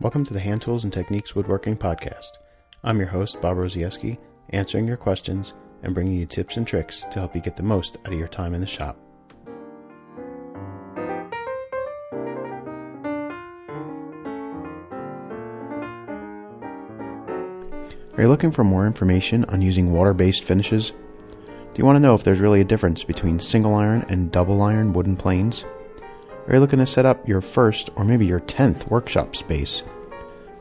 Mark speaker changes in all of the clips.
Speaker 1: Welcome to the Hand Tools and Techniques Woodworking Podcast. I'm your host, Bob Rozaieski, answering your questions and bringing you tips and tricks to help you get the most out of your time in the shop. Are you looking for more information on using water based finishes? Do you want to know if there's really a difference between single iron and double iron wooden planes? Are you looking to set up your first or maybe your 10th workshop space?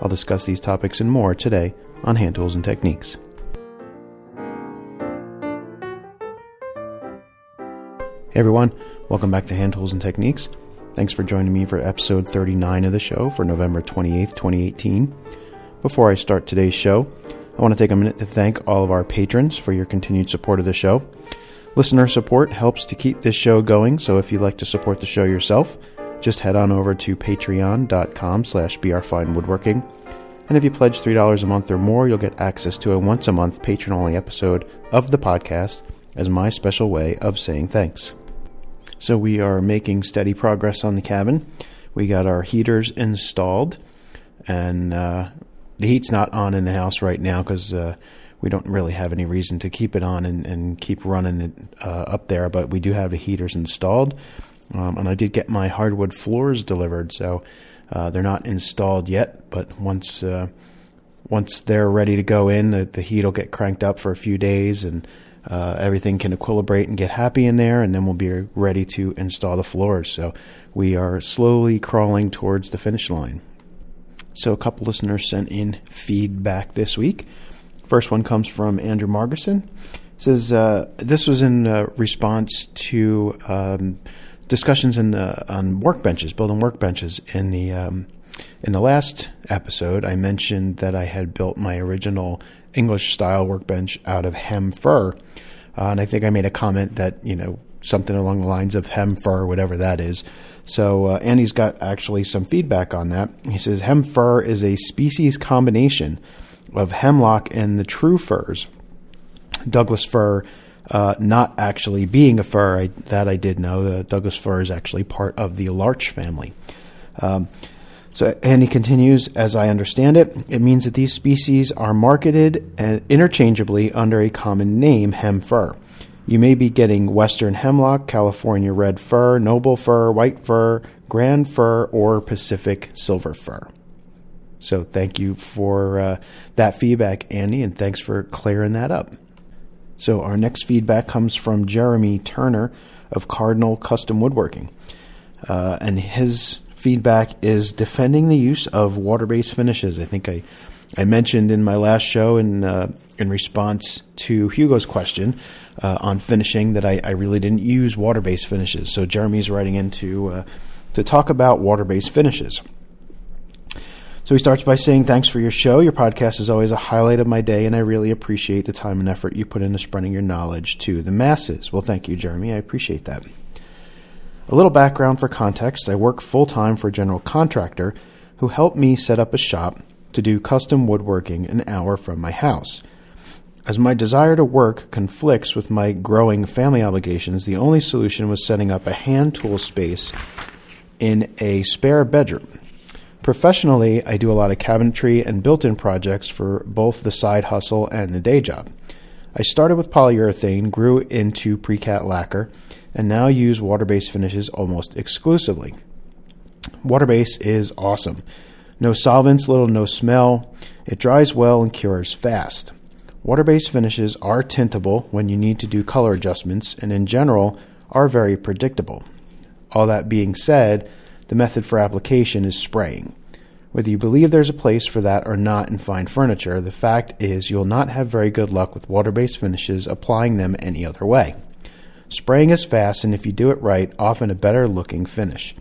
Speaker 1: I'll discuss these topics and more today on Hand Tools and Techniques. Hey everyone, welcome back to Hand Tools and Techniques. Thanks for joining me for episode 39 of the show for November 28th, 2018. Before I start today's show, I want to take a minute to thank all of our patrons for your continued support of the show. Listener support helps to keep this show going, so if you'd like to support the show yourself, just head on over to patreon.com slash brfinewoodworking. And if you pledge $3 a month or more, you'll get access to a once a month patron only episode of the podcast as my special way of saying thanks. So we are making steady progress on the cabin. We got our heaters installed, and uh, the heat's not on in the house right now because uh, we don't really have any reason to keep it on and, and keep running it uh, up there. But we do have the heaters installed, um, and I did get my hardwood floors delivered, so uh, they're not installed yet. But once uh, once they're ready to go in, the, the heat will get cranked up for a few days, and uh, everything can equilibrate and get happy in there, and then we'll be ready to install the floors. So we are slowly crawling towards the finish line. So a couple listeners sent in feedback this week. First one comes from Andrew Margerson. Says uh, this was in uh, response to um, discussions in the, on workbenches, building workbenches. In the um, in the last episode, I mentioned that I had built my original English style workbench out of hem fir, uh, and I think I made a comment that you know something along the lines of hem fir, whatever that is. So uh, Andy's got actually some feedback on that. He says hem fir is a species combination of hemlock and the true firs. Douglas fir, uh, not actually being a fir, I, that I did know. The Douglas fir is actually part of the larch family. Um, so, and he continues, as I understand it, it means that these species are marketed interchangeably under a common name, hem fir. You may be getting Western hemlock, California red fir, noble fir, white fir, grand fir, or Pacific silver fir. So thank you for uh, that feedback, Andy, and thanks for clearing that up. So our next feedback comes from Jeremy Turner of Cardinal Custom Woodworking, uh, and his feedback is defending the use of water-based finishes. I think I I mentioned in my last show in uh, in response to Hugo's question uh, on finishing that I, I, really didn't use water based finishes. So Jeremy's writing in to, uh, to talk about water based finishes. So he starts by saying, Thanks for your show. Your podcast is always a highlight of my day, and I really appreciate the time and effort you put into spreading your knowledge to the masses. Well, thank you, Jeremy. I appreciate that. A little background for context I work full time for a general contractor who helped me set up a shop to do custom woodworking an hour from my house. As my desire to work conflicts with my growing family obligations, the only solution was setting up a hand tool space in a spare bedroom. Professionally, I do a lot of cabinetry and built in projects for both the side hustle and the day job. I started with polyurethane, grew into Precat lacquer, and now use water based finishes almost exclusively. Water based is awesome. No solvents, little no smell. It dries well and cures fast. Water based finishes are tintable when you need to do color adjustments and, in general, are very predictable. All that being said, the method for application is spraying. Whether you believe there's a place for that or not in fine furniture, the fact is you'll not have very good luck with water based finishes applying them any other way. Spraying is fast and, if you do it right, often a better looking finish.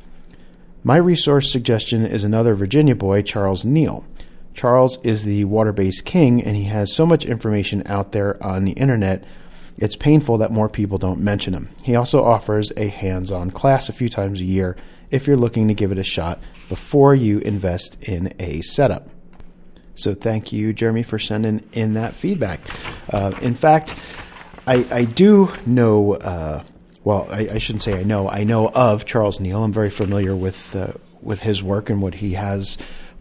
Speaker 1: My resource suggestion is another Virginia boy, Charles Neil. Charles is the water based king, and he has so much information out there on the internet, it's painful that more people don't mention him. He also offers a hands on class a few times a year if you're looking to give it a shot before you invest in a setup. So, thank you, Jeremy, for sending in that feedback. Uh, in fact, I, I do know uh, well, I, I, shouldn't say I know. I know of Charles Neil. I'm very familiar with uh, with his work and what he has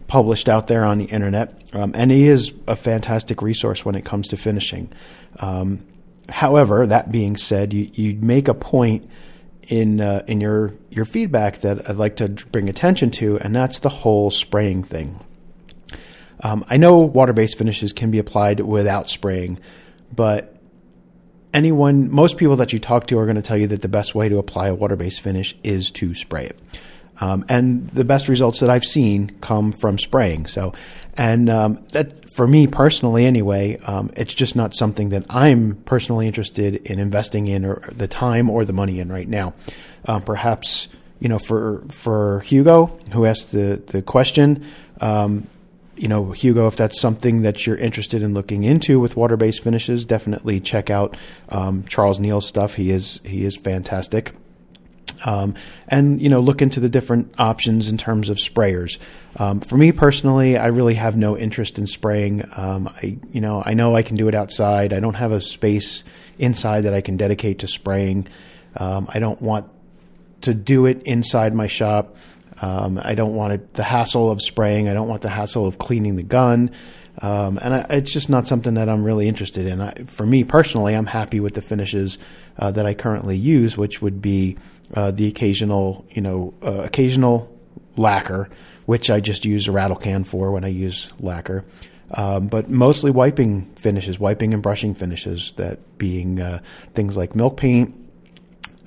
Speaker 1: published out there on the internet, um, and he is a fantastic resource when it comes to finishing. Um, however, that being said, you, you make a point in uh, in your your feedback that I'd like to bring attention to, and that's the whole spraying thing. Um, I know water-based finishes can be applied without spraying, but anyone, most people that you talk to are going to tell you that the best way to apply a water-based finish is to spray it. Um, and the best results that I've seen come from spraying. So, and um, that for me personally, anyway, um, it's just not something that I'm personally interested in investing in, or the time or the money in right now. Um, perhaps you know, for for Hugo who asked the the question. Um, you know, Hugo, if that's something that you're interested in looking into with water-based finishes, definitely check out um, Charles Neil's stuff. He is he is fantastic. Um, and you know look into the different options in terms of sprayers. Um, for me personally, I really have no interest in spraying. Um, I you know I know I can do it outside. I don't have a space inside that I can dedicate to spraying. Um, I don't want to do it inside my shop. Um, I don't want it, the hassle of spraying. I don't want the hassle of cleaning the gun. Um, and I, it's just not something that I'm really interested in. I, for me personally, I'm happy with the finishes uh, that I currently use, which would be uh, the occasional, you know, uh, occasional lacquer, which I just use a rattle can for when I use lacquer. Um, but mostly wiping finishes, wiping and brushing finishes, that being uh, things like milk paint,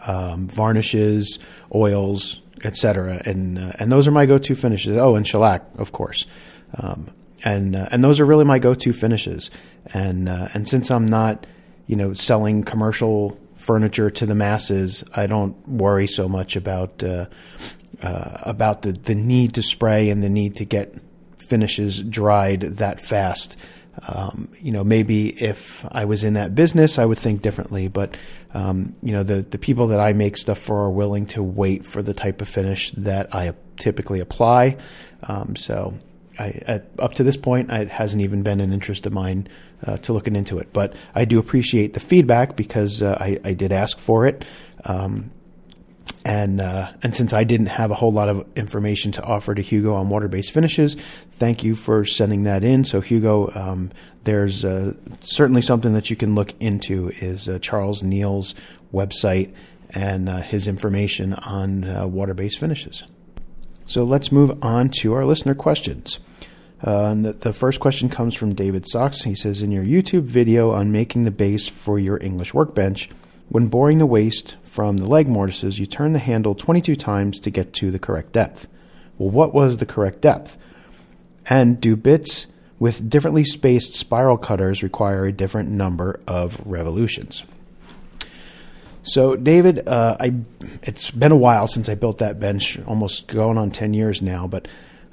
Speaker 1: um, varnishes, oils, etc. And uh, and those are my go-to finishes. Oh, and shellac, of course. Um, and uh, and those are really my go-to finishes. And uh, and since I'm not, you know, selling commercial furniture to the masses, I don't worry so much about uh, uh, about the the need to spray and the need to get finishes dried that fast. Um, you know, maybe if I was in that business, I would think differently. But um, you know, the the people that I make stuff for are willing to wait for the type of finish that I typically apply. Um, so, I, at, up to this point, it hasn't even been an interest of mine uh, to looking into it. But I do appreciate the feedback because uh, I, I, did ask for it. Um, and uh, and since I didn't have a whole lot of information to offer to Hugo on water based finishes, thank you for sending that in. So Hugo, um, there's uh, certainly something that you can look into is uh, Charles Neil's website and uh, his information on uh, water based finishes. So let's move on to our listener questions. Uh, the, the, first question comes from David Socks. He says, In your YouTube video on making the base for your English workbench, when boring the waste from the leg mortises, you turn the handle 22 times to get to the correct depth. Well, what was the correct depth? And do bits with differently spaced spiral cutters require a different number of revolutions? So, David, uh, I it's been a while since I built that bench, almost going on 10 years now, but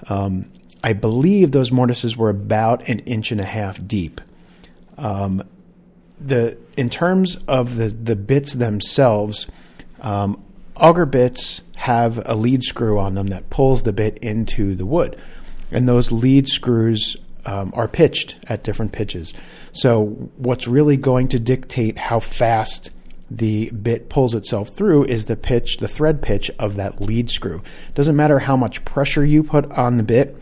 Speaker 1: um, I believe those mortises were about an inch and a half deep. Um, the in terms of the the bits themselves, um, auger bits have a lead screw on them that pulls the bit into the wood, and those lead screws um, are pitched at different pitches. So what's really going to dictate how fast the bit pulls itself through is the pitch, the thread pitch of that lead screw. Doesn't matter how much pressure you put on the bit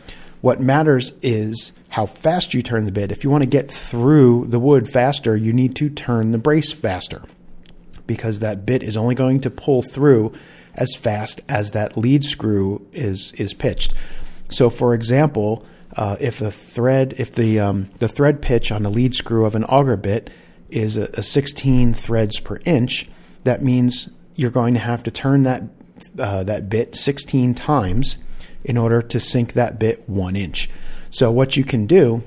Speaker 1: what matters is how fast you turn the bit. If you want to get through the wood faster, you need to turn the brace faster because that bit is only going to pull through as fast as that lead screw is is pitched. So, for example, uh, if the thread if the um, the thread pitch on a lead screw of an auger bit is a, a 16 threads per inch, that means you're going to have to turn that uh, that bit 16 times in order to sink that bit one inch. So what you can do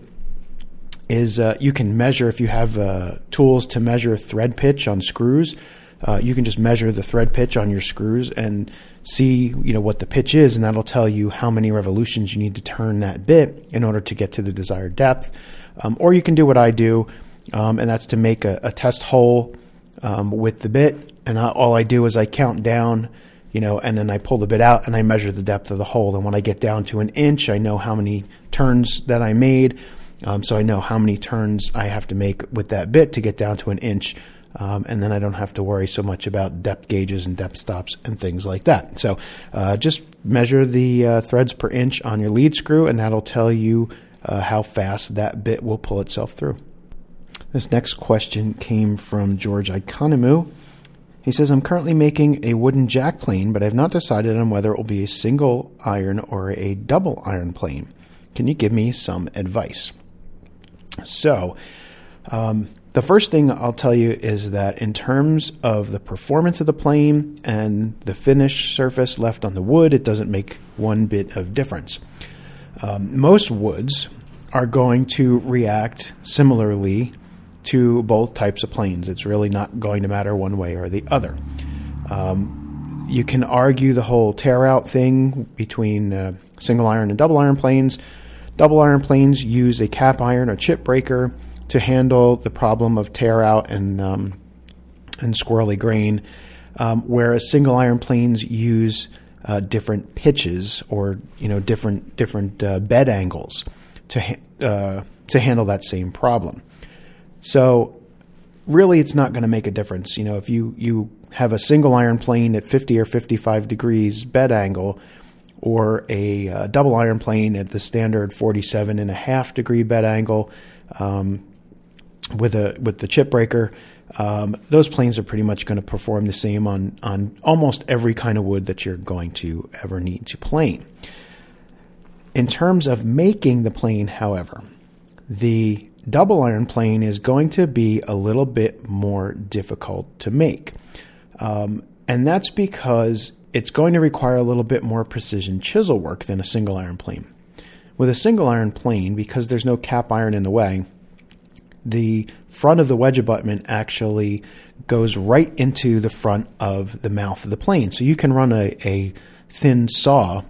Speaker 1: is uh, you can measure if you have uh, tools to measure thread pitch on screws. Uh, you can just measure the thread pitch on your screws and see you know what the pitch is, and that'll tell you how many revolutions you need to turn that bit in order to get to the desired depth. Um, or you can do what I do, um, and that's to make a, a test hole um, with the bit, and I, all I do is I count down you know, and then I pull the bit out and I measure the depth of the hole. And when I get down to an inch, I know how many turns that I made. Um, so I know how many turns I have to make with that bit to get down to an inch Um, and then I don't have to worry so much about depth gauges and depth stops and things like that. So uh, just measure the uh, threads per inch on your lead screw, and that'll tell you uh, how fast that bit will pull itself through. This next question came from George Ikonomu. He says, I'm currently making a wooden jack plane, but I've not decided on whether it will be a single iron or a double iron plane. Can you give me some advice? So, um, the first thing I'll tell you is that in terms of the performance of the plane and the finish surface left on the wood, it doesn't make one bit of difference. Um, most woods are going to react similarly to both types of planes. It's really not going to matter one way or the other. Um, you can argue the whole tear out thing between uh, single iron and double iron planes. Double iron planes use a cap iron or chip breaker to handle the problem of tear out and um, and squirrely grain, um, whereas single iron planes use uh, different pitches or you know different different uh, bed angles to ha- uh, to handle that same problem. So really, it's not going to make a difference. You know, if you you have a single iron plane at 50 or 55 degrees bed angle, or a uh, double iron plane at the standard 47 and a half degree bed angle um, with a with the chip breaker. Um, those planes are pretty much going to perform the same on on almost every kind of wood that you're going to ever need to plane. In terms of making the plane, however, the double iron plane is going to be a little bit more difficult to make. Um, and that's because it's going to require a little bit more precision chisel work than a single iron plane. With a single iron plane, because there's no cap iron in the way, the front of the wedge abutment actually goes right into the front of the mouth of the plane. So you can run a, a thin saw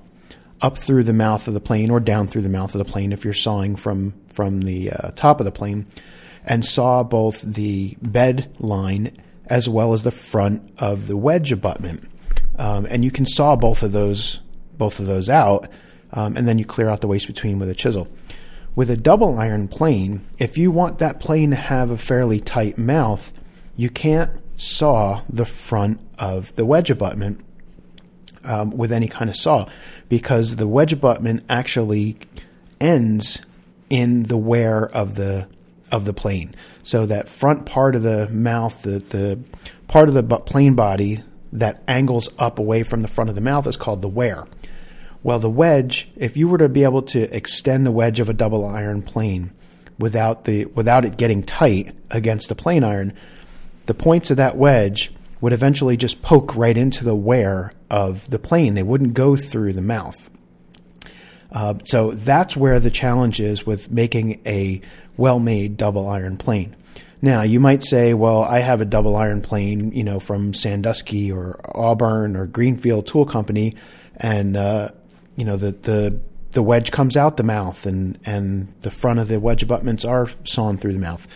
Speaker 1: up through the mouth of the plane or down through the mouth of the plane if you're sawing from from the uh, top of the plane and saw both the bed line as well as the front of the wedge abutment. Um, and you can saw both of those both of those out, um, and then you clear out the waste between with a chisel. With a double iron plane, if you want that plane to have a fairly tight mouth, you can't saw the front of the wedge abutment um, with any kind of saw because the wedge abutment actually ends in the wear of the of the plane. So that front part of the mouth, the the part of the plane body that angles up away from the front of the mouth is called the wear. Well, the wedge, if you were to be able to extend the wedge of a double iron plane without the without it getting tight against the plane iron, the points of that wedge would eventually just poke right into the wear of the plane. They wouldn't go through the mouth. Uh, so that's where the challenge is with making a well made double iron plane. Now, you might say, well, I have a double iron plane, you know, from Sandusky or Auburn or Greenfield Tool Company, and, uh, you know, the, the, the wedge comes out the mouth and, and the front of the wedge abutments are sawn through the mouth.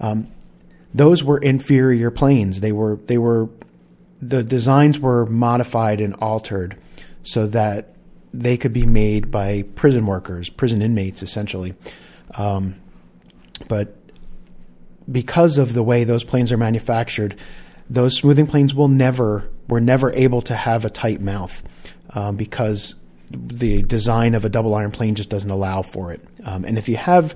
Speaker 1: Um, those were inferior planes. They were, they were, the designs were modified and altered so that they could be made by prison workers, prison inmates, essentially. Um, but because of the way those planes are manufactured, those smoothing planes will never were never able to have a tight mouth um, because the design of a double iron plane just doesn't allow for it. Um, and if you have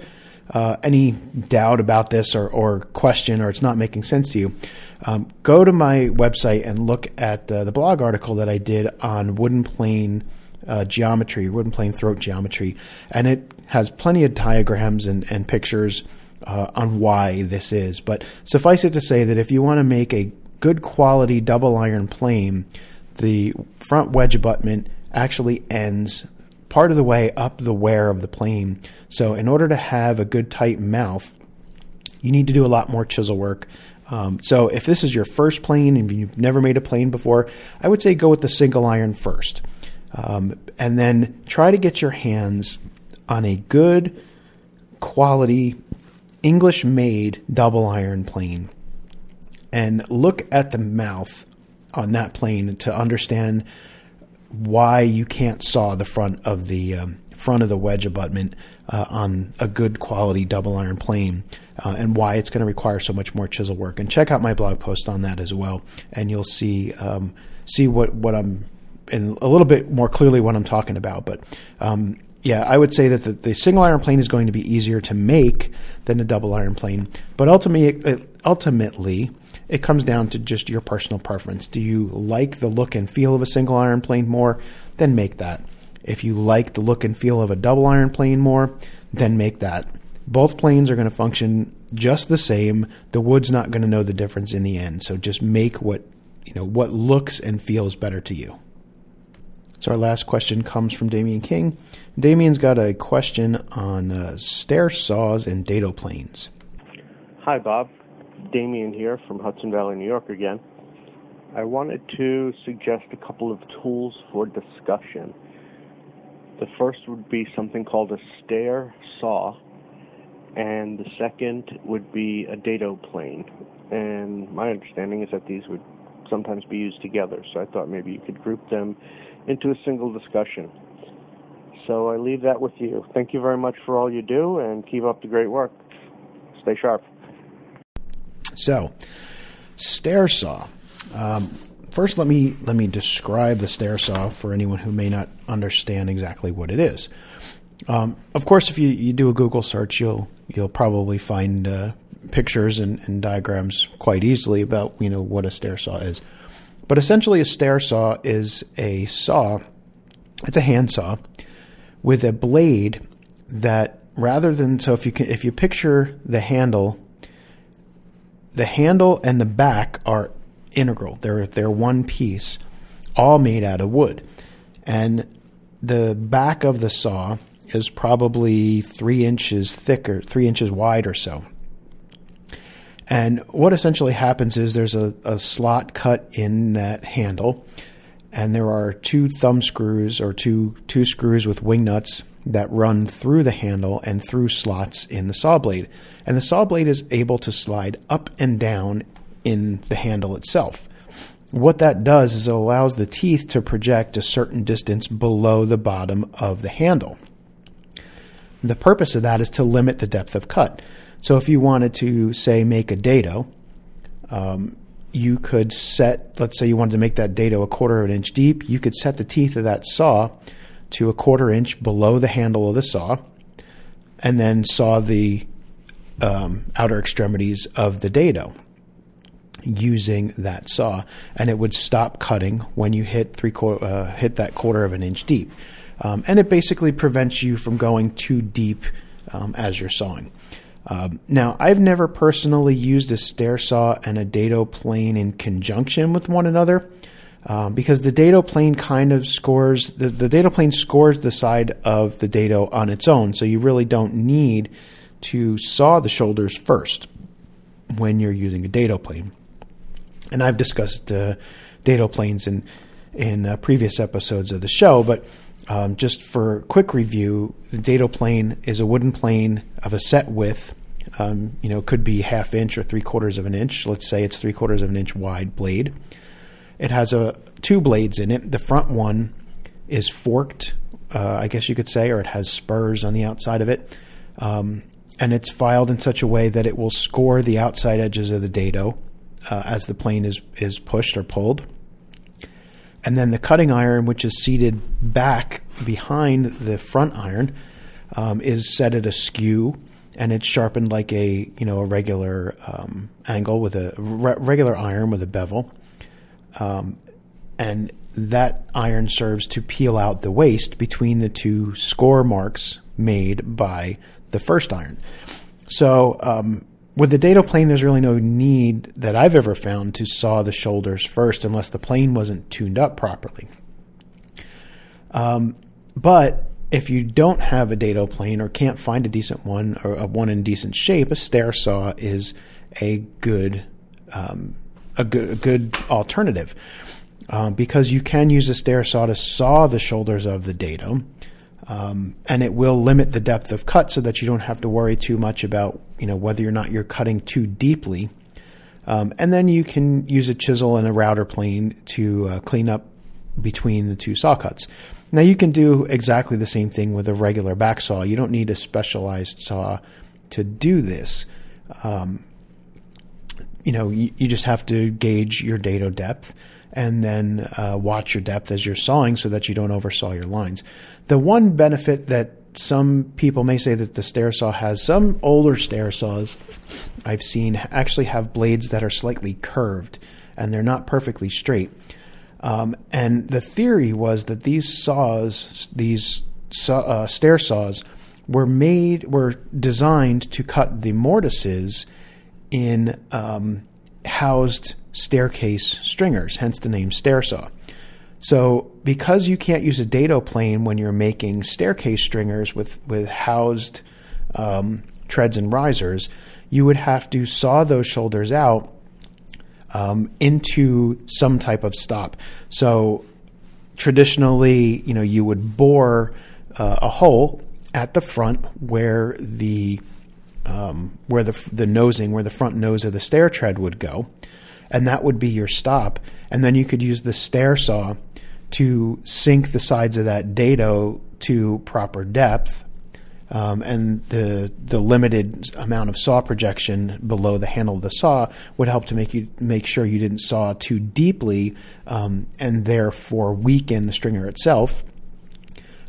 Speaker 1: uh, any doubt about this or, or, question or it's not making sense to you, um, go to my website and look at uh, the blog article that I did on wooden plane uh, geometry, wooden plane throat geometry, and it has plenty of diagrams and, and pictures uh, on why this is. But suffice it to say that if you want to make a good quality double iron plane, the front wedge abutment actually ends part of the way up the wear of the plane. So, in order to have a good tight mouth, you need to do a lot more chisel work. Um, so, if this is your first plane and you've never made a plane before, I would say go with the single iron first. Um, and then try to get your hands on a good quality English made double iron plane and look at the mouth on that plane to understand why you can't saw the front of the um, front of the wedge abutment uh, on a good quality double iron plane uh, and why it's going to require so much more chisel work. And check out my blog post on that as well, and you'll see um, see what what I'm and a little bit more clearly what I'm talking about. But um, yeah, I would say that the, the, single iron plane is going to be easier to make than a double iron plane. But ultimately, ultimately, it comes down to just your personal preference. Do you like the look and feel of a single iron plane more? Then make that. If you like the look and feel of a double iron plane more, then make that. Both planes are going to function just the same. The wood's not going to know the difference in the end. So just make what you know what looks and feels better to you. So our last question comes from Damien King. Damien's got a question on uh, stair saws and dado planes.
Speaker 2: Hi, Bob. Damien here from Hudson Valley, New York again. I wanted to suggest a couple of tools for discussion. The first would be something called a stair saw, and the second would be a dado plane. And my understanding is that these would sometimes be used together, so I thought maybe you could group them into a single discussion. So I leave that with you. Thank you very much for all you do and keep up the great work. Stay sharp.
Speaker 1: So, stair saw. Um, first, let me let me describe the stair saw for anyone who may not understand exactly what it is. Um, of course, if you, you do a Google search, you'll you'll probably find uh, pictures and, and diagrams quite easily about you know what a stair saw is. But essentially, a stair saw is a saw, it's a hand saw with a blade that rather than so if you can, if you picture the handle the handle and the back are integral. They're they're one piece all made out of wood. And the back of the saw is probably three inches thick or three inches wide or so. And what essentially happens is there's a, a slot cut in that handle, and there are two thumb screws or two two screws with wing nuts that run through the handle and through slots in the saw blade. And the saw blade is able to slide up and down in the handle itself. What that does is it allows the teeth to project a certain distance below the bottom of the handle. The purpose of that is to limit the depth of cut. So if you wanted to, say, make a dado, um, you could set, let's say you wanted to make that dado a quarter of an inch deep, you could set the teeth of that saw to a quarter inch below the handle of the saw, and then saw the um, outer extremities of the dado using that saw, and it would stop cutting when you hit three uh, hit that quarter of an inch deep, um, and it basically prevents you from going too deep um, as you're sawing. Um, now, I've never personally used a stair saw and a dado plane in conjunction with one another um, because the dado plane kind of scores, the, the dado plane scores the side of the dado on its own, so you really don't need to saw the shoulders first when you're using a dado plane. And I've discussed uh, dado planes in, in uh, previous episodes of the show, but um, just for quick review, the dado plane is a wooden plane of a set width. Um, you know, could be half inch or three quarters of an inch. Let's say it's three quarters of an inch wide blade. It has a two blades in it. The front one is forked, uh, I guess you could say, or it has spurs on the outside of it. Um, and it's filed in such a way that it will score the outside edges of the dado uh, as the plane is is pushed or pulled and then the cutting iron, which is seated back behind the front iron, um, is set at a skew, and it's sharpened like a you know a regular um, angle with a re- regular iron with a bevel, um, and that iron serves to peel out the waste between the two score marks made by the first iron. So um, with the dado plane, there's really no need that I've ever found to saw the shoulders first unless the plane wasn't tuned up properly. Um, but if you don't have a dado plane or can't find a decent one or a one in decent shape, a stair saw is a good um, a good a good alternative um, because you can use a stair saw to saw the shoulders of the dado um, and it will limit the depth of cut so that you don't have to worry too much about you know whether or not you're cutting too deeply. Um, and then you can use a chisel and a router plane to uh, clean up between the two saw cuts. Now you can do exactly the same thing with a regular back saw. You don't need a specialized saw to do this. Um, you know, you, you, just have to gauge your dado depth and then uh, watch your depth as you're sawing so that you don't oversaw your lines. The one benefit that some people may say that the stair saw has some older stair saws I've seen actually have blades that are slightly curved and they're not perfectly straight. Um, and the theory was that these saws, these saw, uh, stair saws, were made, were designed to cut the mortises in um, housed staircase stringers, hence the name stair saw. So, because you can't use a dado plane when you're making staircase stringers with with housed um, treads and risers, you would have to saw those shoulders out um, into some type of stop. So, traditionally, you know, you would bore uh, a hole at the front where the um, where the the nosing, where the front nose of the stair tread would go, and that would be your stop. And then you could use the stair saw to sink the sides of that dado to proper depth. Um, and the the limited amount of saw projection below the handle of the saw would help to make you make sure you didn't saw too deeply um, and therefore weaken the stringer itself.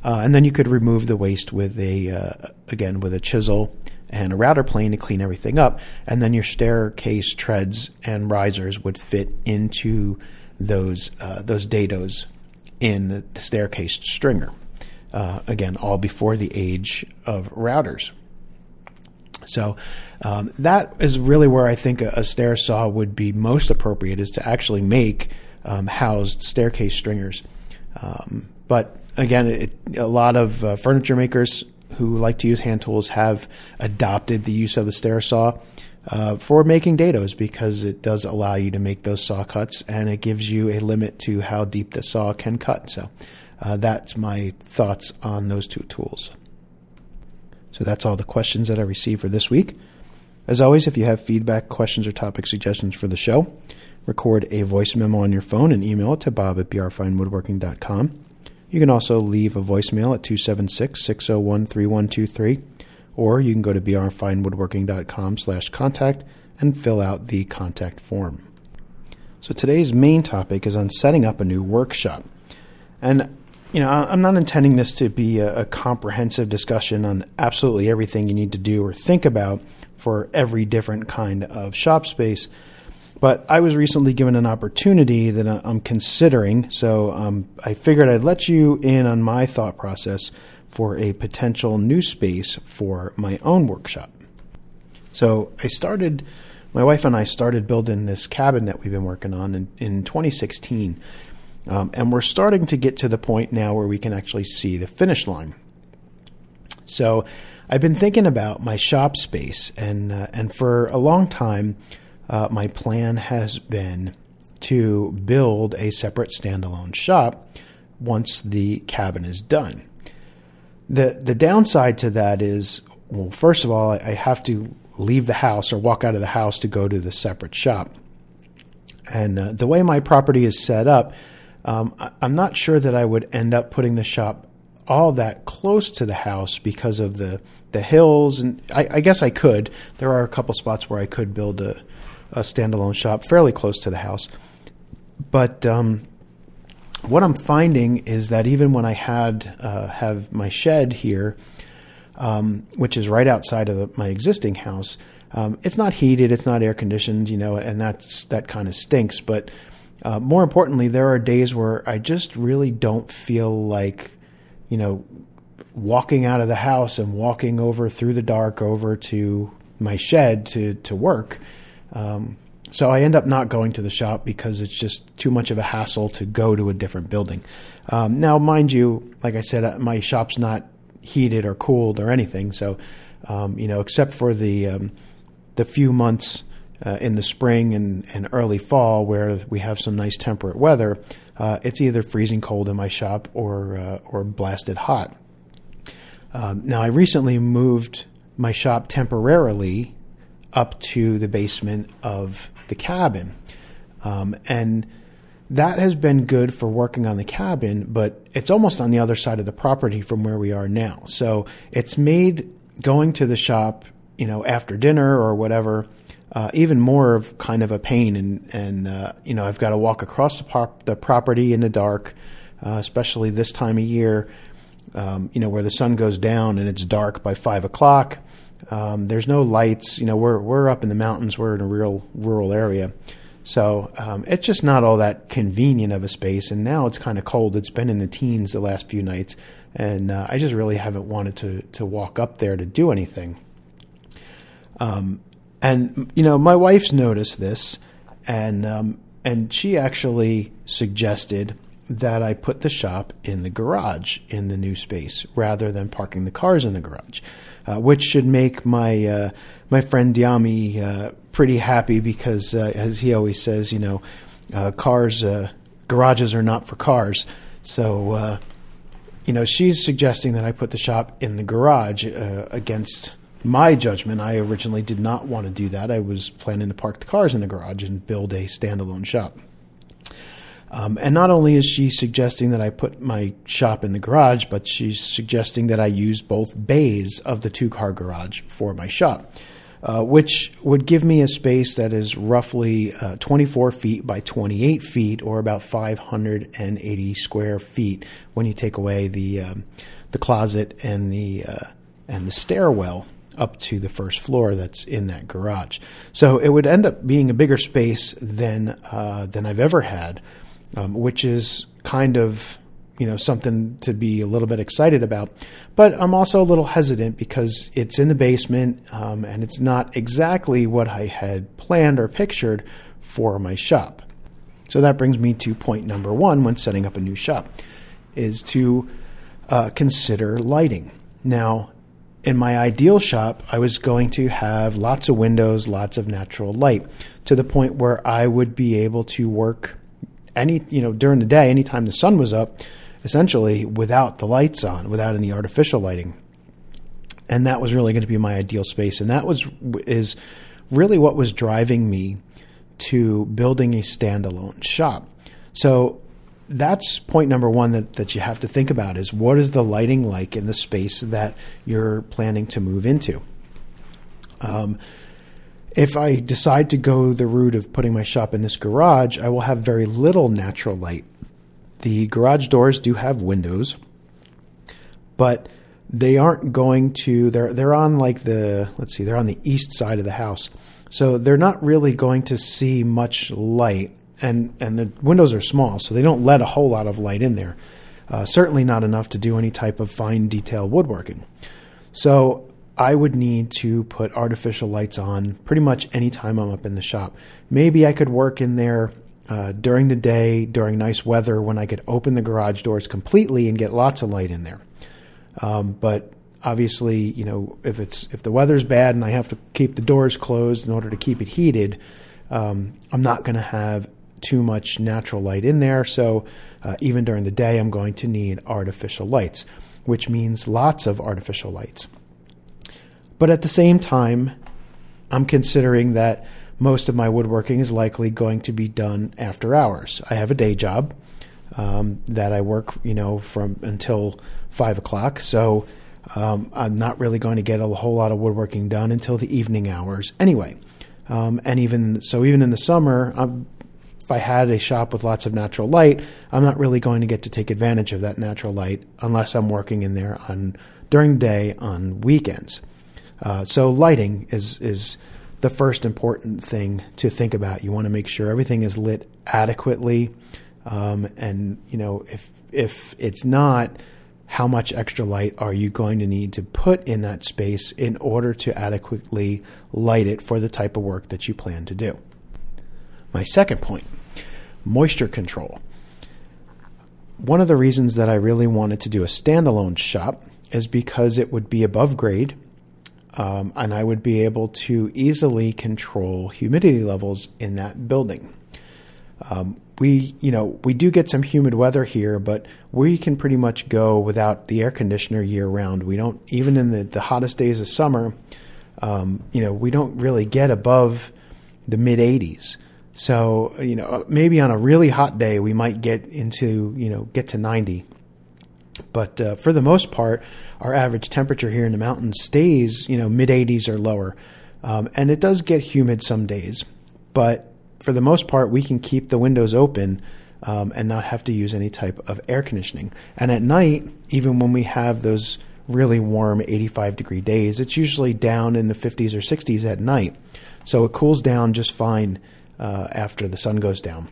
Speaker 1: Uh, and then you could remove the waste with a uh, again with a chisel and a router plane to clean everything up, and then your staircase treads and risers would fit into those uh, those dados in the, staircase stringer. Uh, again, all before the age of routers. So um, that is really where I think a, a, stair saw would be most appropriate is to actually make um, housed staircase stringers. Um, but again, it, a lot of uh, furniture makers who like to use hand tools have adopted the use of the stair saw uh, for making dados because it does allow you to make those saw cuts and it gives you a limit to how deep the saw can cut. So uh, that's my thoughts on those two tools. So that's all the questions that I received for this week. As always, if you have feedback, questions, or topic suggestions for the show, record a voice memo on your phone and email it to bob at brfinewoodworking.com. You can also leave a voicemail at 276 601 3123, or you can go to brfinewoodworking.com slash contact and fill out the contact form. So today's main topic is on setting up a new workshop. And you know, I'm not intending this to be a, a, comprehensive discussion on absolutely everything you need to do or think about for every different kind of shop space. But I was recently given an opportunity that I'm considering, so um, I figured I'd let you in on my thought process for a potential new space for my own workshop. So I started, my wife and I started building this cabin that we've been working on in, in 2016. Um, and we're starting to get to the point now where we can actually see the finish line. So I've been thinking about my shop space, and, uh, and for a long time, uh, my plan has been to build a separate standalone shop once the cabin is done. The the downside to that is, well, first of all, I have to leave the house or walk out of the house to go to the separate shop. And uh, the way my property is set up, um, I, I'm not sure that I would end up putting the shop all that close to the house because of the the hills and I, I, guess I could. There are a couple spots where I could build a a standalone shop fairly close to the house. But um, what I'm finding is that even when I had uh, have my shed here, um, which is right outside of the, my existing house, um, it's not heated, it's not air conditioned, you know, and that's that kind of stinks. But uh, more importantly, there are days where I just really don't feel like, you know, walking out of the house and walking over through the dark over to my shed to to work. Um, so I end up not going to the shop because it's just too much of a hassle to go to a different building. Um, now, mind you, like I said, uh, my shop's not heated or cooled or anything. So, um, you know, except for the um, the few months uh, in the spring and, and early fall where we have some nice temperate weather, uh, it's either freezing cold in my shop or uh, or blasted hot. Um, now, I recently moved my shop temporarily up to the basement of the cabin. Um, and that has been good for working on the cabin, but it's almost on the other side of the property from where we are now. So it's made going to the shop, you know, after dinner or whatever, uh, even more of kind of a pain. And, and uh, you know, I've got to walk across the, the property in the dark, uh, especially this time of year, um, you know, where the sun goes down and it's dark by five o'clock. Um, there's no lights. You know, we're, we're up in the mountains, we're in a real rural area. So um, it's just not all that convenient of a space. And now it's kind of cold. It's been in the teens the last few nights, and uh, I just really haven't wanted to to walk up there to do anything. Um, and you know, my wife's noticed this, and um, and she actually suggested that I put the shop in the garage in the new space rather than parking the cars in the garage, uh, which should make my uh, my friend Diami uh, pretty happy because, uh, as he always says, you know, uh, cars, garages are not for cars. So, you know, she's suggesting that I put the shop in the garage against my judgment. I originally did not want to do that. I was planning to park the cars in the garage and build a standalone shop. Um, and not only is she suggesting that I put my shop in the garage, but she's suggesting that I use both bays of the two car garage for my shop uh, which would give me a space that is roughly uh, 24 feet by 28 feet, or about 580 square feet when you take away the um, the closet and the uh, and the stairwell up to the first floor that's in that garage. So it would end up being a bigger space than uh, than I've ever had, um, which is kind of you know something to be a little bit excited about. But I'm also a little hesitant because it's in the basement um, and it's not exactly what I had planned or pictured for my shop. So that brings me to point number one when setting up a new shop is to uh, consider lighting. Now, in my ideal shop, I was going to have lots of windows, lots of natural light, to the point where I would be able to work any you know during the day, anytime the sun was up, essentially without the lights on, without any artificial lighting. And that was really going to be my ideal space. And that was is really what was driving me to building a standalone shop. So that's point number one that, that you have to think about is what is the lighting like in the space that you're planning to move into. Um, if I decide to go the route of putting my shop in this garage, I will have very little natural light the garage doors do have windows, but they aren't going to they're they're on like the let's see, they're on the east side of the house. So they're not really going to see much light and and the windows are small, so they don't let a whole lot of light in there. Uh, certainly not enough to do any type of fine detail woodworking. So I would need to put artificial lights on pretty much any time I'm up in the shop. Maybe I could work in there uh, during the day, during nice weather, when I could open the garage doors completely and get lots of light in there. Um, but obviously, you know, if it's if the weather's bad and I have to keep the doors closed in order to keep it heated, um, I'm not going to have too much natural light in there. So uh, even during the day, I'm going to need artificial lights, which means lots of artificial lights. But at the same time, I'm considering that most of my woodworking is likely going to be done after hours. I have a day job um, that I work, you know, from until five o'clock. So um, I'm not really going to get a whole lot of woodworking done until the evening hours anyway. Um, and even so, even in the summer, I'm, if I had a shop with lots of natural light, I'm not really going to get to take advantage of that natural light unless I'm working in there on during the day on weekends. Uh, so lighting is is the first important thing to think about. You want to make sure everything is lit adequately, um, and you know if if it's not, how much extra light are you going to need to put in that space in order to adequately light it for the type of work that you plan to do? My second point moisture control. One of the reasons that I really wanted to do a standalone shop is because it would be above grade um, and I would be able to easily control humidity levels in that building. Um, we, you know, we do get some humid weather here, but we can pretty much go without the air conditioner year round. We don't, even in the, the hottest days of summer, um, you know, we don't really get above the mid 80s. So, you know, maybe on a really hot day, we might get into, you know, get to 90. But uh, for the most part, our average temperature here in the mountains stays, you know, mid 80s or lower. Um, and it does get humid some days. But for the most part, we can keep the windows open um, and not have to use any type of air conditioning. And at night, even when we have those really warm 85 degree days, it's usually down in the 50s or 60s at night. So it cools down just fine uh, after the sun goes down.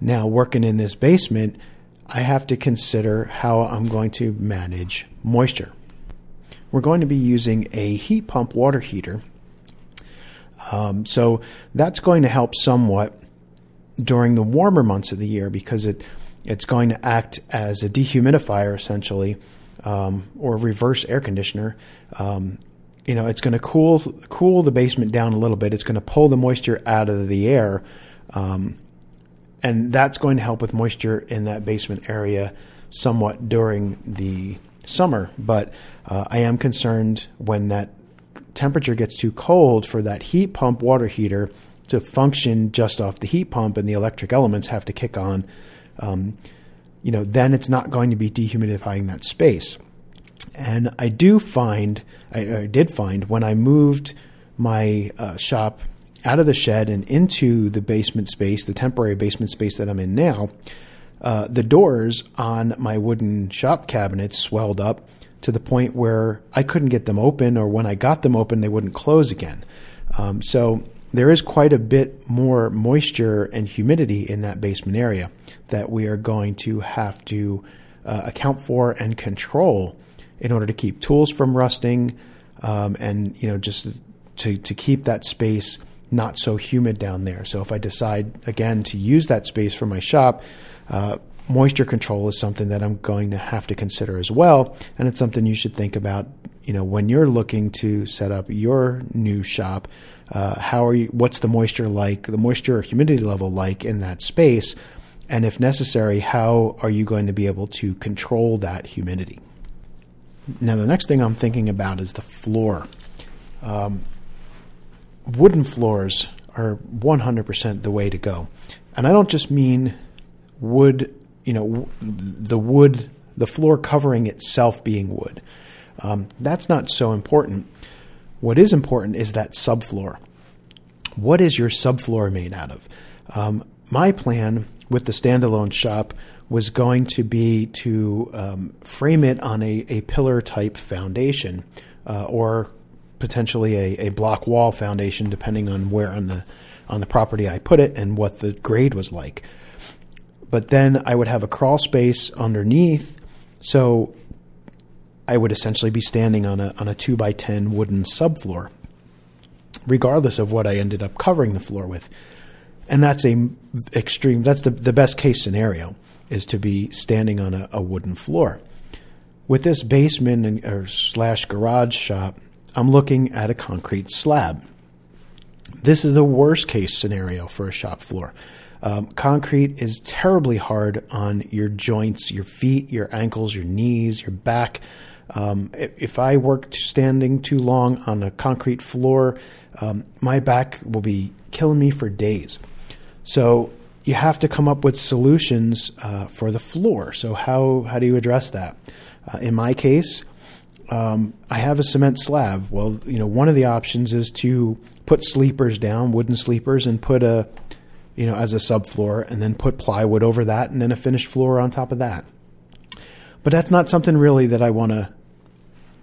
Speaker 1: Now, working in this basement, I have to consider how I'm going to manage moisture. We're going to be using a heat pump water heater. Um, so that's going to help somewhat during the warmer months of the year because it it's going to act as a dehumidifier essentially um, or reverse air conditioner. Um, you know, it's going to cool cool the basement down a little bit. It's going to pull the moisture out of the air, um, and that's going to help with moisture in that basement area somewhat during the summer. But uh, I am concerned when that temperature gets too cold for that heat pump water heater to function just off the heat pump and the electric elements have to kick on. Um, you know, then it's not going to be dehumidifying that space. And I do find, I, I did find when I moved my uh, shop out of the shed and into the basement space, the temporary basement space that I'm in now, uh, the doors on my wooden shop cabinets swelled up to the point where I couldn't get them open, or when I got them open, they wouldn't close again. Um, so there is quite a bit more moisture and humidity in that basement area that we are going to have to uh, account for and control in order to keep tools from rusting um, and you know just to, to keep that space not so humid down there. So if I decide again to use that space for my shop, uh, moisture control is something that I'm going to have to consider as well, and it's something you should think about. You know, when you're looking to set up your new shop, uh, how are you? What's the moisture like? The moisture or humidity level like in that space, and if necessary, how are you going to be able to control that humidity? Now, the next thing I'm thinking about is the floor. Um, wooden floors are 100% the way to go, and I don't just mean wood. You know, the wood, the floor covering itself being wood. Um, that's not so important. What is important is that subfloor. What is your subfloor made out of? Um, my plan with the standalone shop was going to be to um, frame it on a, a pillar type foundation uh, or potentially a, a block wall foundation, depending on where on the on the property I put it and what the grade was like. But then I would have a crawl space underneath, so I would essentially be standing on a on a two by ten wooden subfloor, regardless of what I ended up covering the floor with. And that's a extreme. That's the the best case scenario is to be standing on a, a wooden floor. With this basement and, or slash garage shop, I'm looking at a concrete slab. This is the worst case scenario for a shop floor. Um, concrete is terribly hard on your joints, your feet, your ankles, your knees, your back. Um, if I work standing too long on a concrete floor, um, my back will be killing me for days. So you have to come up with solutions uh, for the floor. So how how do you address that? Uh, in my case, um, I have a cement slab. Well, you know, one of the options is to put sleepers down, wooden sleepers, and put a you know as a subfloor, and then put plywood over that, and then a finished floor on top of that. But that's not something really that I want to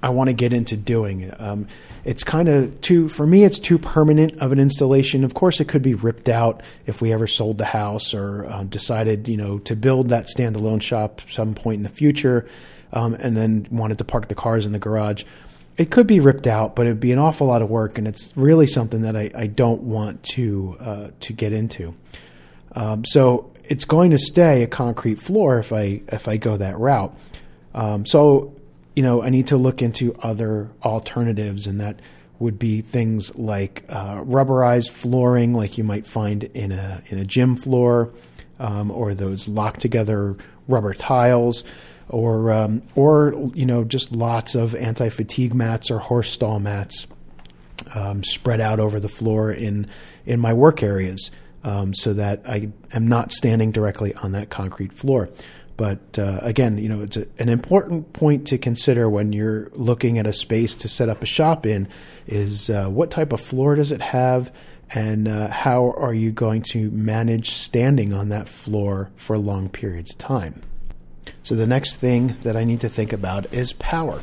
Speaker 1: I want to get into doing. Um, it's kind of too for me. It's too permanent of an installation. Of course, it could be ripped out if we ever sold the house or uh, decided, you know, to build that standalone shop some point in the future, um, and then wanted to park the cars in the garage. It could be ripped out, but it'd be an awful lot of work, and it's really something that I, I don't want to uh, to get into. Um, so it's going to stay a concrete floor if I if I go that route. Um, so you know, I need to look into other alternatives, and that would be things like uh, rubberized flooring, like you might find in a in a gym floor, um, or those locked together rubber tiles, or um, or you know just lots of anti fatigue mats or horse stall mats. um, spread out over the floor in in my work areas, um, so that I am not standing directly on that concrete floor. But uh, again, you know, it's a, an important point to consider when you're looking at a space to set up a shop in is uh, what type of floor does it have, and uh, how are you going to manage standing on that floor for long periods of time. So the next thing that I need to think about is power.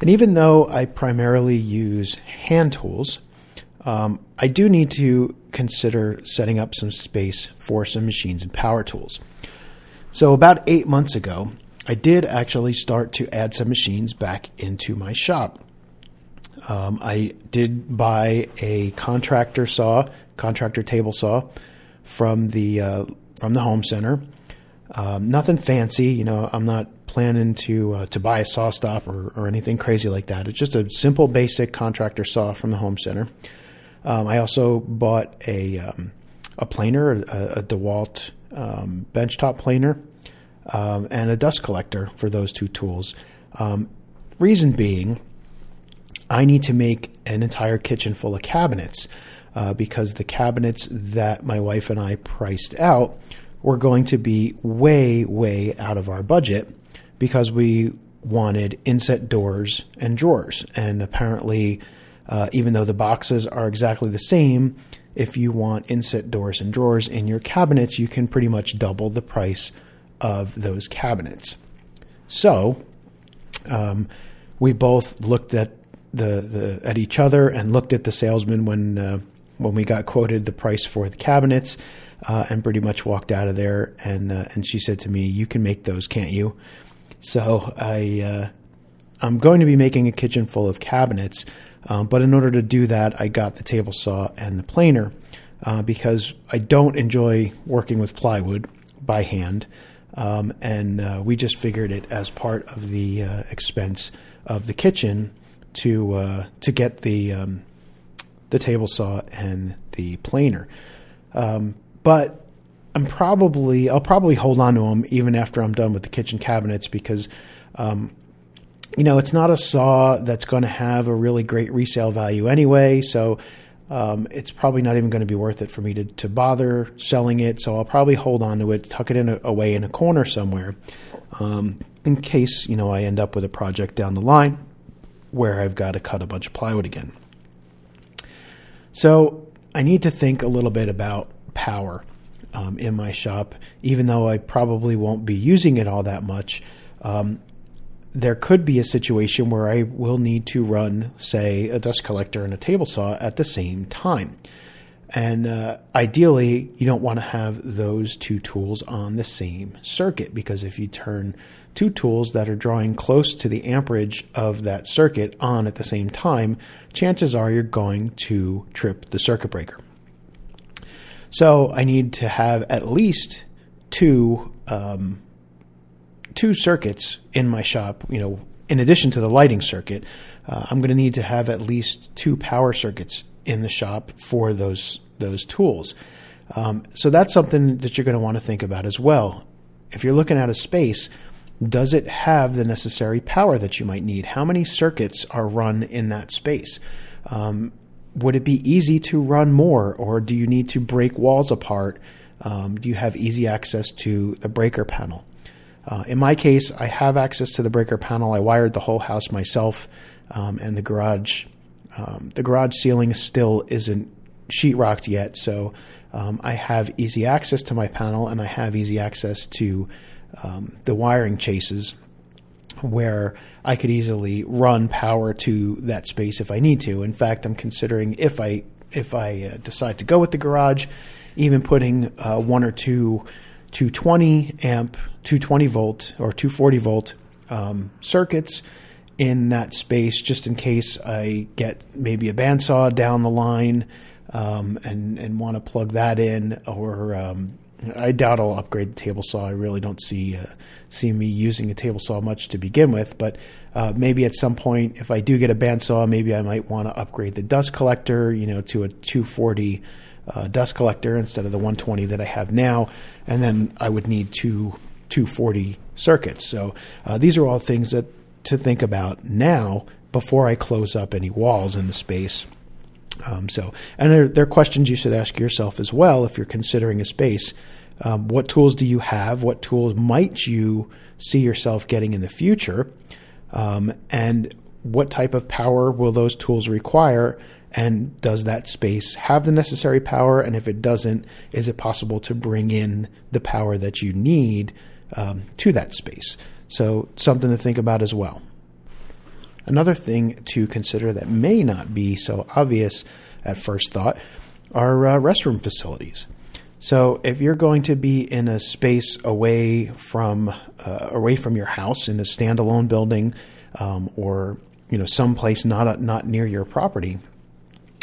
Speaker 1: And even though I primarily use hand tools, um, I do need to consider setting up some space for some machines and power tools. So, about eight months ago, I did actually start to add some machines back into my shop. Um, I did buy a contractor saw, contractor table saw, from the uh, from the home center. Um, nothing fancy, you know. I'm not planning to uh, to buy a SawStop or, or anything crazy like that. It's just a simple, basic contractor saw from the home center. Um, I also bought a um, a planer, a, a DeWalt um, benchtop planer, um, and a dust collector for those two tools. Um, reason being, I need to make an entire kitchen full of cabinets uh, because the cabinets that my wife and I priced out were going to be way, way out of our budget because we wanted inset doors and drawers. And apparently, uh, even though the boxes are exactly the same, if you want inset doors and drawers in your cabinets, you can pretty much double the price of those cabinets. So, um, we both looked at the, the at each other and looked at the salesman when uh, when we got quoted the price for the cabinets, uh, and pretty much walked out of there. And uh, and she said to me, "You can make those, can't you?" So I uh, I'm going to be making a kitchen full of cabinets, um, but in order to do that, I got the table saw and the planer uh, because I don't enjoy working with plywood by hand. Um, and uh, we just figured it as part of the uh, expense of the kitchen to to get the um, the table saw and the planer. Um, but I'm probably I'll probably hold on to them even after I'm done with the kitchen cabinets because um, you know it's not a saw that's going to have a really great resale value anyway. So um, it's probably not even going to be worth it for me to, to bother selling it. So I'll probably hold on to it, tuck it in a, away in a corner somewhere, um, in case you know I end up with a project down the line where I've got to cut a bunch of plywood again. So I need to think a little bit about power um, in my shop, even though I probably won't be using it all that much. Um, there could be a situation where I will need to run, say, a dust collector and a table saw at the same time. And uh, ideally, you don't want to have those two tools on the same circuit because if you turn two tools that are drawing close to the amperage of that circuit on at the same time, chances are you're going to trip the circuit breaker. So I need to have at least two um, two circuits in my shop. You know, in addition to the lighting circuit, uh, I'm going to need to have at least two power circuits in the shop for those those tools. Um, so that's something that you're going to want to think about as well. If you're looking at a space, does it have the necessary power that you might need? How many circuits are run in that space? Um, would it be easy to run more, or do you need to break walls apart? Um, do you have easy access to the breaker panel? Uh, in my case, I have access to the breaker panel. I wired the whole house myself, um, and the garage um, the garage ceiling still isn't sheetrocked yet, so um, I have easy access to my panel, and I have easy access to um, the wiring chases where I could easily run power to that space if I need to. In fact, I'm considering if I if I uh, decide to go with the garage, even putting uh, one or two 220 amp, 220 volt, or 240 volt um, circuits in that space just in case I get maybe a bandsaw down the line um, and, and want to plug that in. Or um, I doubt I'll upgrade the table saw. I really don't see, uh, see me using a table saw much to begin with. But uh, maybe at some point, if I do get a bandsaw, maybe I might want to upgrade the dust collector, you know, to a 240 uh, dust collector instead of the 120 that I have now, and then I would need two 240 circuits. So uh, these are all things that to think about now before I close up any walls in the space. Um, so, and there, there, are questions you should ask yourself as well if you're considering a space. Um, what tools do you have? What tools might you see yourself getting in the future? Um, and what type of power will those tools require? And does that space have the necessary power? And if it doesn't, is it possible to bring in the power that you need um, to that space? So, something to think about as well. Another thing to consider that may not be so obvious at first thought are uh, restroom facilities. So if you're going to be in a space away from uh, away from your house in a standalone building, um, or you know someplace not not near your property,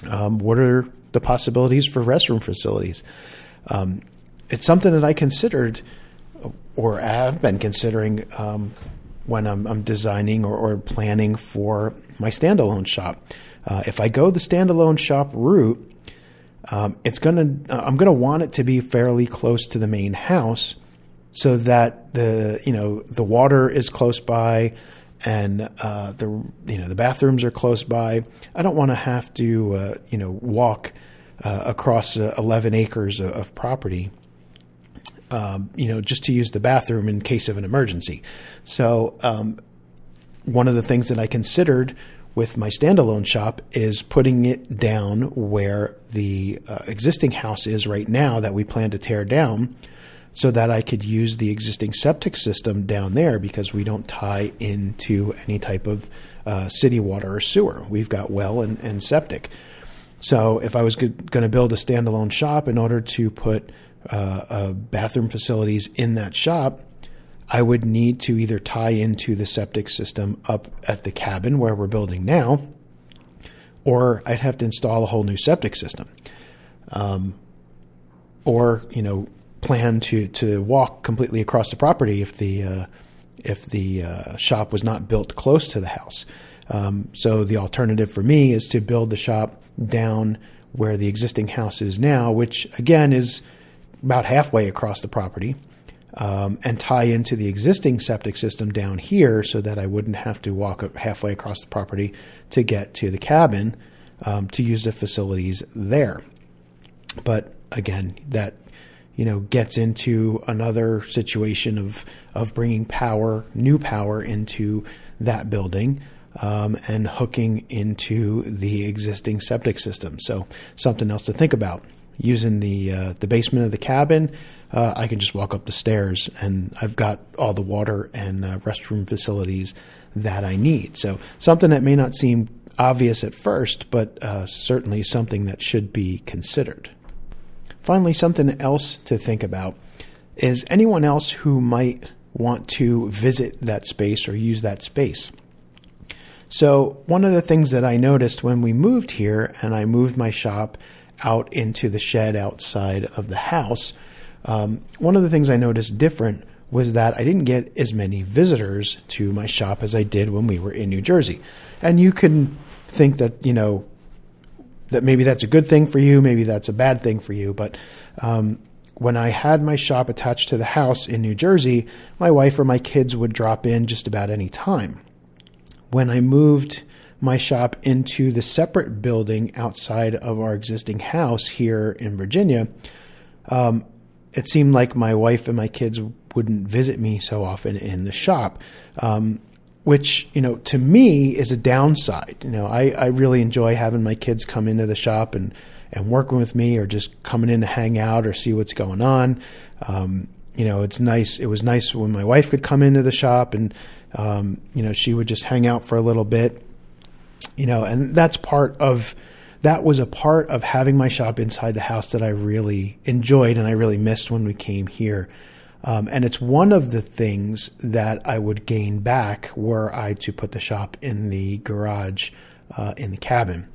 Speaker 1: um, what are the possibilities for restroom facilities? Um, it's something that I considered, or have been considering um, when I'm, I'm designing or, or, planning for my standalone shop. Uh, if I go the standalone shop route, um, it's gonna uh, I'm gonna want it to be fairly close to the main house, so that the you know the water is close by, and uh, the you know the bathrooms are close by. I don't want to have to uh, you know walk uh, across uh, 11 acres of, of property um, you know, just to use the bathroom in case of an emergency. So, um, one of the things that I considered with my standalone shop is putting it down where the uh, existing house is right now that we plan to tear down so that I could use the existing septic system down there because we don't tie into any type of uh, city water or sewer. We've got well and, and septic. So if I was going to build a standalone shop in order to put uh, uh, bathroom facilities in that shop, I would need to either tie into the septic system up at the cabin where we're building now, or I'd have to install a whole new septic system. Um, or, you know, plan to, to walk completely across the property if the, uh, if the uh, shop was not built close to the house. Um, so the alternative for me is to build the shop down where the existing house is now, which again is about halfway across the property um, and tie into the existing septic system down here so that I wouldn't have to walk halfway across the property to get to the cabin um, to use the facilities there. But again, that you know gets into another situation of of bringing power, new power into that building. Um, and hooking into the existing septic system. So, something else to think about using the uh, the basement of the cabin, uh, I can just walk up the stairs and I've got all the water and uh, restroom facilities that I need. So something that may not seem obvious at first, but uh, certainly something that should be considered. Finally, something else to think about is anyone else who might want to visit that space or use that space. So, one of the things that I noticed when we moved here and I moved my shop out into the shed outside of the house, um, one of the things I noticed different was that I didn't get as many visitors to my shop as I did when we were in New Jersey. And you can think that, you know, that maybe that's a good thing for you, maybe that's a bad thing for you. But um, when I had my shop attached to the house in New Jersey, my wife or my kids would drop in just about any time. When I moved my shop into the separate building outside of our existing house here in Virginia, um, it seemed like my wife and my kids wouldn't visit me so often in the shop. Um, which you know to me is a downside. You know, I, I really enjoy having my kids come into the shop and and working with me, or just coming in to hang out or see what's going on. Um, you know, it's nice. It was nice when my wife could come into the shop and um, you know she would just hang out for a little bit you know, and that's part of that was a part of having my shop inside the house that I really enjoyed and I really missed when we came here. Um, and it's one of the things that I would gain back were I to put the shop in the garage uh, in the cabin.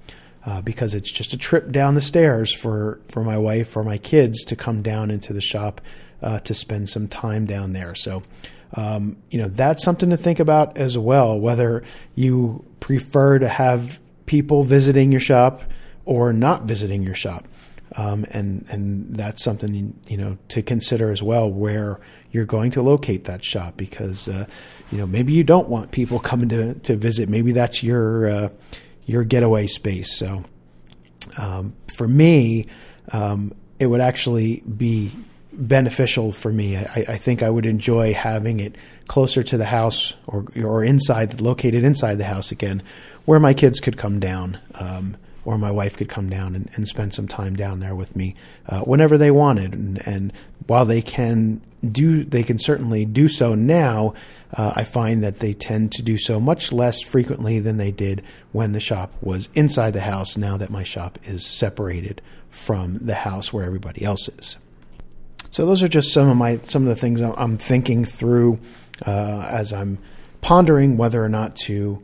Speaker 1: Uh, because it's just a trip down the stairs for, for my wife or my kids to come down into the shop uh, to spend some time down there. So um, you know, that's something to think about as well, whether you prefer to have people visiting your shop or not visiting your shop. Um, and and that's something you know to consider as well where you're going to locate that shop because uh, you know maybe you don't want people coming to to visit. Maybe that's your uh, your getaway space. So um, for me um, it would actually be beneficial for me. I, I, think I would enjoy having it closer to the house or or inside located inside the house again where my kids could come down um, or my wife could come down and, and spend some time down there with me uh, whenever they wanted. And, and, while they can do, they can certainly do so now. Uh, I find that they tend to do so much less frequently than they did when the shop was inside the house. Now that my shop is separated from the house where everybody else is. So those are just some of my some of the things I'm thinking through uh, as I'm pondering whether or not to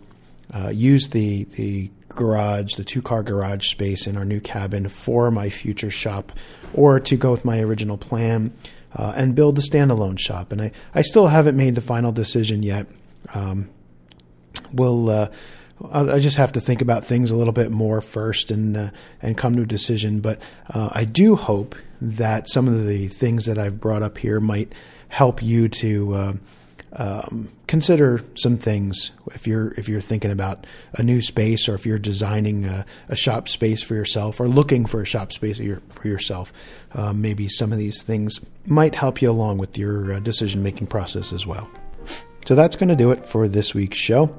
Speaker 1: uh, use the the garage, the two car garage space in our new cabin for my future shop, or to go with my original plan uh, and build a standalone shop. And I, I still haven't made the final decision yet. Um, we'll. Uh, I just have to think about things a little bit more first and uh, and come to a decision. But uh, I do hope that some of the things that I've brought up here might help you to uh, um, consider some things if you're if you're thinking about a new space or if you're designing a, a shop space for yourself or looking for a shop space for yourself. Uh, maybe some of these things might help you along with your uh, decision making process as well. So that's going to do it for this week's show.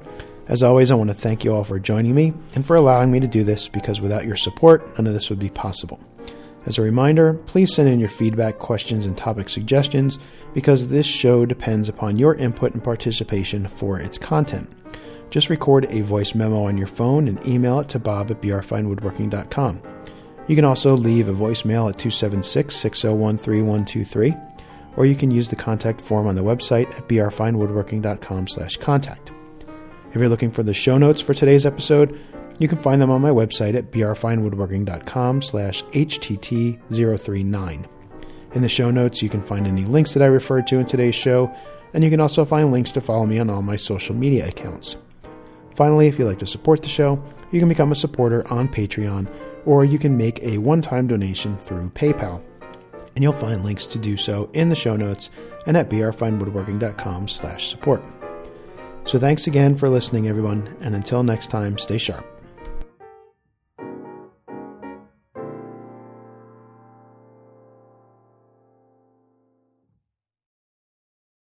Speaker 1: As always, I want to thank you all for joining me and for allowing me to do this because without your support, none of this would be possible. As a reminder, please send in your feedback, questions, and topic suggestions because this show depends upon your input and participation for its content. Just record a voice memo on your phone and email it to bob at brfinewoodworking.com. You can also leave a voicemail at 276 601 3123, or you can use the contact form on the website at brfinewoodworking.com slash contact. If you're looking for the show notes for today's episode, you can find them on my website at brfinewoodworking.com slash htt039. In the show notes, you can find any links that I referred to in today's show, and you can also find links to follow me on all my social media accounts. Finally, if you'd like to support the show, you can become a supporter on Patreon, or you can make a one-time donation through PayPal. And you'll find links to do so in the show notes and at brfinewoodworking.com slash support. So thanks again for listening, everyone, and until next time, stay sharp.